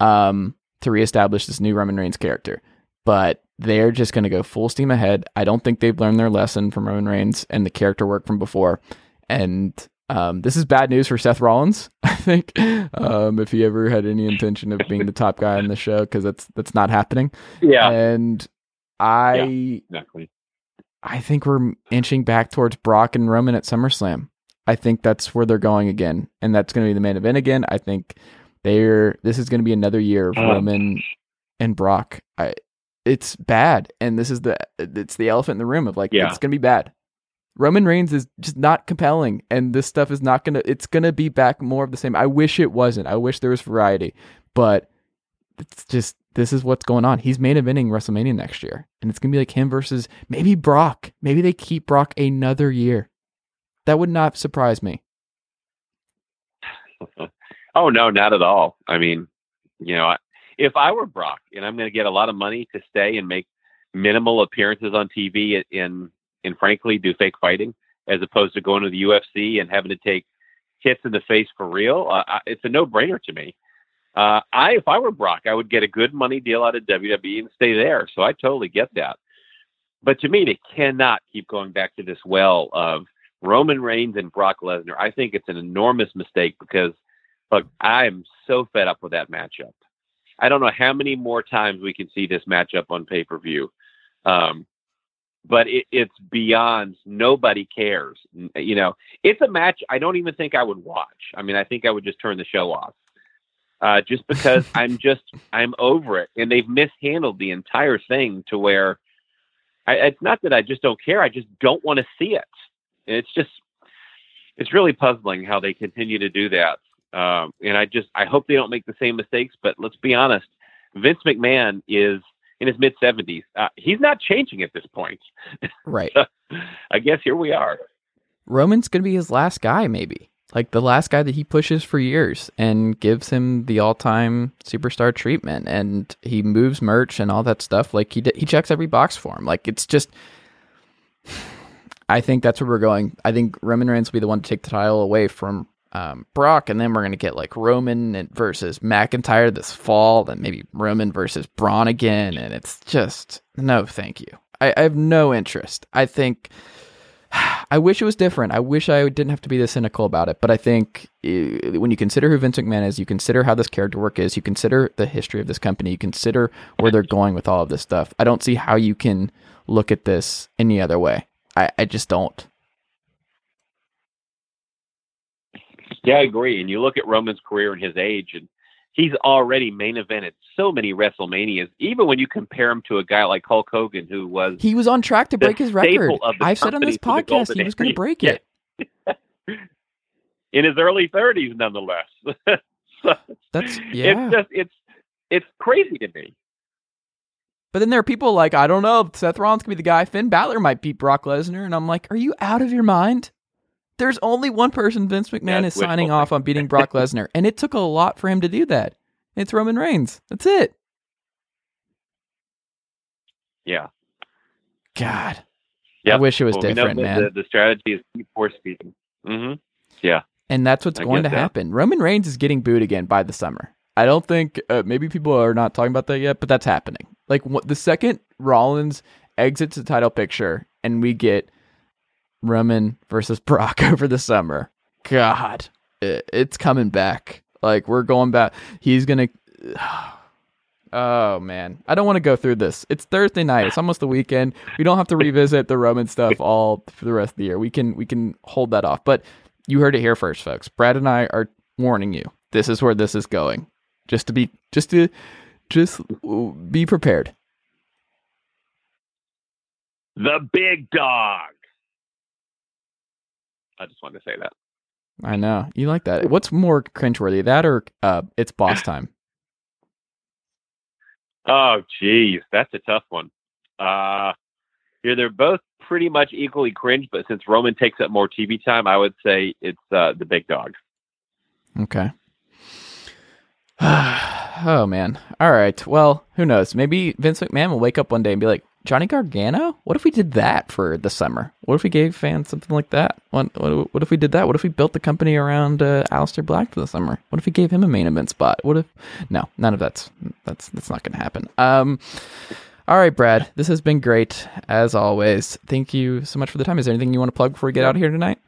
um, to reestablish this new Roman Reigns character. But they're just going to go full steam ahead. I don't think they've learned their lesson from Roman Reigns and the character work from before. And um, this is bad news for Seth Rollins. I think um, if he ever had any intention of being the top guy on the show, because that's that's not happening. Yeah, And I exactly. I think we're inching back towards Brock and Roman at SummerSlam. I think that's where they're going again, and that's going to be the main event again. I think they're this is going to be another year of Um. Roman and Brock. I it's bad, and this is the it's the elephant in the room of like Yeah. it's going to be bad. Roman Reigns is just not compelling, and this stuff is not gonna. It's gonna be back more of the same. I wish it wasn't. I wish there was variety, but it's just this is what's going on. He's main eventing WrestleMania next year, and it's gonna be like him versus maybe Brock. Maybe they keep Brock another year. That would not surprise me. Oh no, not at all. I mean, you know, I- if I were Brock and I'm going to get a lot of money to stay and make minimal appearances on TV and and frankly do fake fighting as opposed to going to the UFC and having to take hits in the face for real, uh, it's a no-brainer to me. Uh, I, if I were Brock, I would get a good money deal out of WWE and stay there. So I totally get that. But to me, they cannot keep going back to this well of Roman Reigns and Brock Lesnar. I think it's an enormous mistake because Look, I'm so fed up with that matchup. I don't know how many more times we can see this matchup on pay per view, um, but it, it's beyond. Nobody cares. You know, it's a match I don't even think I would watch. I mean, I think I would just turn the show off, uh, just because I'm just I'm over it, and they've mishandled the entire thing to where I, it's not that I just don't care. I just don't want to see it. And it's just it's really puzzling how they continue to do that. Um, and I just I hope they don't make the same mistakes. But let's be honest, Vince McMahon is in his mid seventies. Uh, he's not changing at this point. Right. I guess here we are. Roman's gonna be his last guy, maybe. Like the last guy that he pushes for years and gives him the all-time superstar treatment, and he moves merch and all that stuff. Like he d- he checks every box for him. Like it's just, I think that's where we're going. I think Roman Reigns will be the one to take the title away from um, Brock, and then we're gonna get like Roman versus McIntyre this fall, then maybe Roman versus Braun again, and it's just no, thank you. I, I have no interest. I think. I wish it was different. I wish I didn't have to be this cynical about it. But I think uh, when you consider who Vince McMahon is, you consider how this character work is, you consider the history of this company, you consider where they're going with all of this stuff. I don't see how you can look at this any other way. I, I just don't. Yeah, I agree. And you look at Roman's career and his age, and he's already main evented so many WrestleManias. Even when you compare him to a guy like Hulk Hogan, who was He was on track to break his record. I've said on this company for the podcast he was going to break Yeah. it. in his early 30s, nonetheless. so That's yeah. it's just it's it's crazy to me. But then there are people like, I don't know, Seth Rollins could be the guy. Finn Balor might beat Brock Lesnar. And I'm like, are you out of your mind? There's only one person Vince McMahon Yeah, is signing off on beating Brock Lesnar. And it took a lot for him to do that. It's Roman Reigns. That's it. Yeah. God. I wish it was Well, different, man. The, the strategy is keep force feeding. Mm-hmm. Yeah. and that's what's I going to that. happen. Roman Reigns is getting booed again by the summer. I don't think uh, maybe people are not talking about that yet, but that's happening. Like what, the second Rollins exits the title picture and we get Roman versus Brock over the summer, God, it, it's coming back. Like we're going back. He's gonna. Oh man, I don't want to go through this. It's Thursday night. It's almost the weekend. We don't have to revisit the Roman stuff all for the rest of the year. We can we can hold that off. But you heard it here first, folks. Brad and I are warning you. This is where this is going. Just to be, just to, just be prepared. The big dog. I just wanted to say that. I know you like that. What's more cringeworthy, that or uh, it's boss time? Oh, geez, that's a tough one. Uh, yeah, they're both pretty much equally cringe, but since Roman takes up more TV time, I would say it's uh, the big dog. Okay. oh man. All right. Well, who knows? Maybe Vince McMahon will wake up one day and be like, Johnny Gargano? What if we did that for the summer? What if we gave fans something like that? What what, what if we did that? What if we built the company around uh, Aleister Black for the summer? What if we gave him a main event spot? What if no, none of that's that's that's not going to happen. Um all right, Brad, this has been great as always. Thank you so much for the time. Is there anything you want to plug before we get out of here tonight?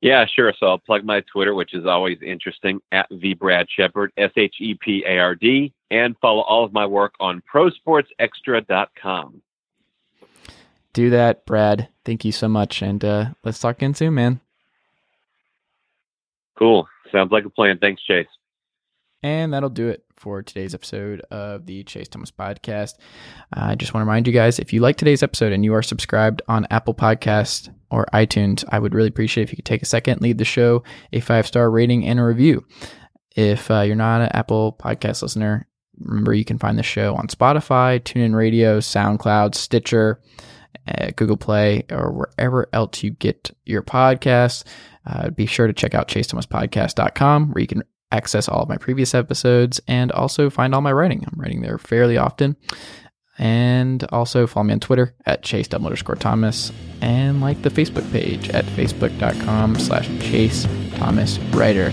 Yeah, sure. So I'll plug my Twitter, which is always interesting, at the Brad Shepard, S H E P A R D, and follow all of my work on prosportsextra.com. Do that, Brad. Thank you so much. And uh, let's talk again soon, man. Cool. Sounds like a plan. Thanks, Chase. And that'll do it for today's episode of the Chase Thomas Podcast. I just want to remind you guys if you like today's episode and you are subscribed on Apple Podcast or iTunes, I would really appreciate if you could take a second, leave the show a five star rating and a review. If uh, you're not an Apple Podcast listener, remember you can find the show on Spotify, TuneIn Radio, SoundCloud, Stitcher, uh, Google Play, or wherever else you get your podcasts. Uh, be sure to check out chasethomaspodcast.com where you can access all of my previous episodes and also find all my writing. I'm writing there fairly often. And also follow me on Twitter at chase underscore Thomas and like the Facebook page at facebook.com slash chase Thomas writer.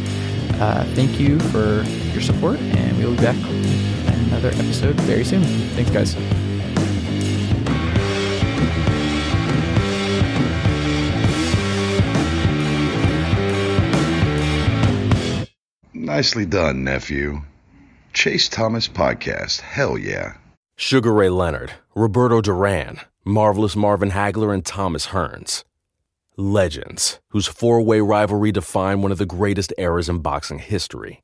Uh, thank you for your support and we'll be back another episode very soon. Thanks guys. Nicely done, nephew. Chase Thomas Podcast. Hell yeah. Sugar Ray Leonard, Roberto Duran, Marvelous Marvin Hagler, and Thomas Hearns. Legends, whose four way rivalry defined one of the greatest eras in boxing history.